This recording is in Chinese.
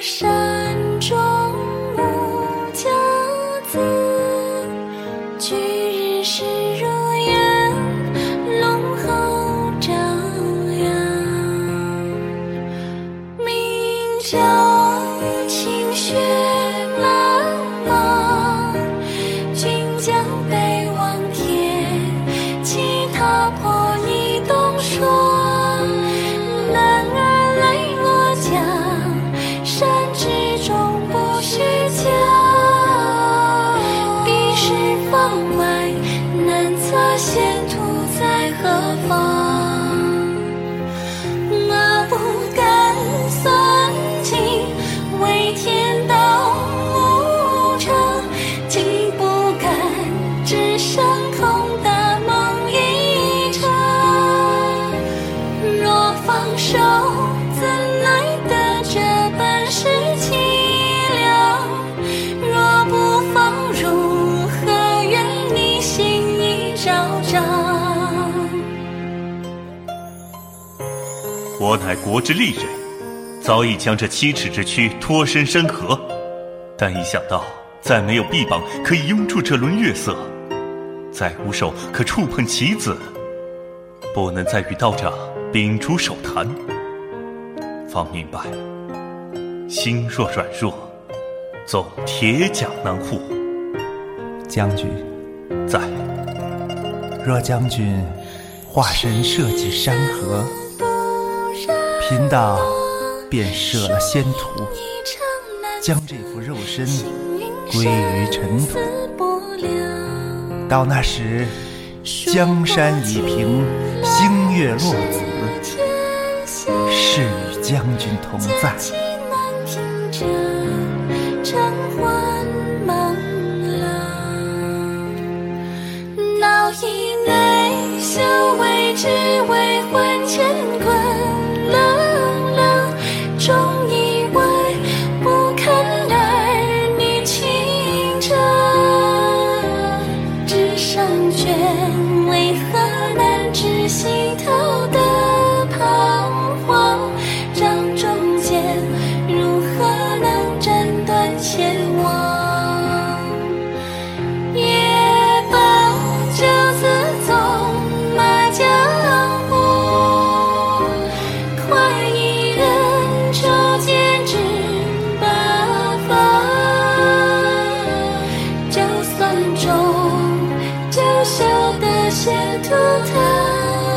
山中无骄子，举日时如愿，龙候朝阳。明朝。前途在何方。嚣张？我乃国之利人。早已将这七尺之躯脱身山河，但一想到再没有臂膀可以拥住这轮月色，再无手可触碰棋子，不能再与道长秉烛手谈，方明白心若软弱，纵铁甲难护。将军在，若将军化身社稷山河，贫道。便舍了仙途，将这副肉身归于尘土。到那时，江山已平，星月落子，是与将军同在。笑得些颓唐。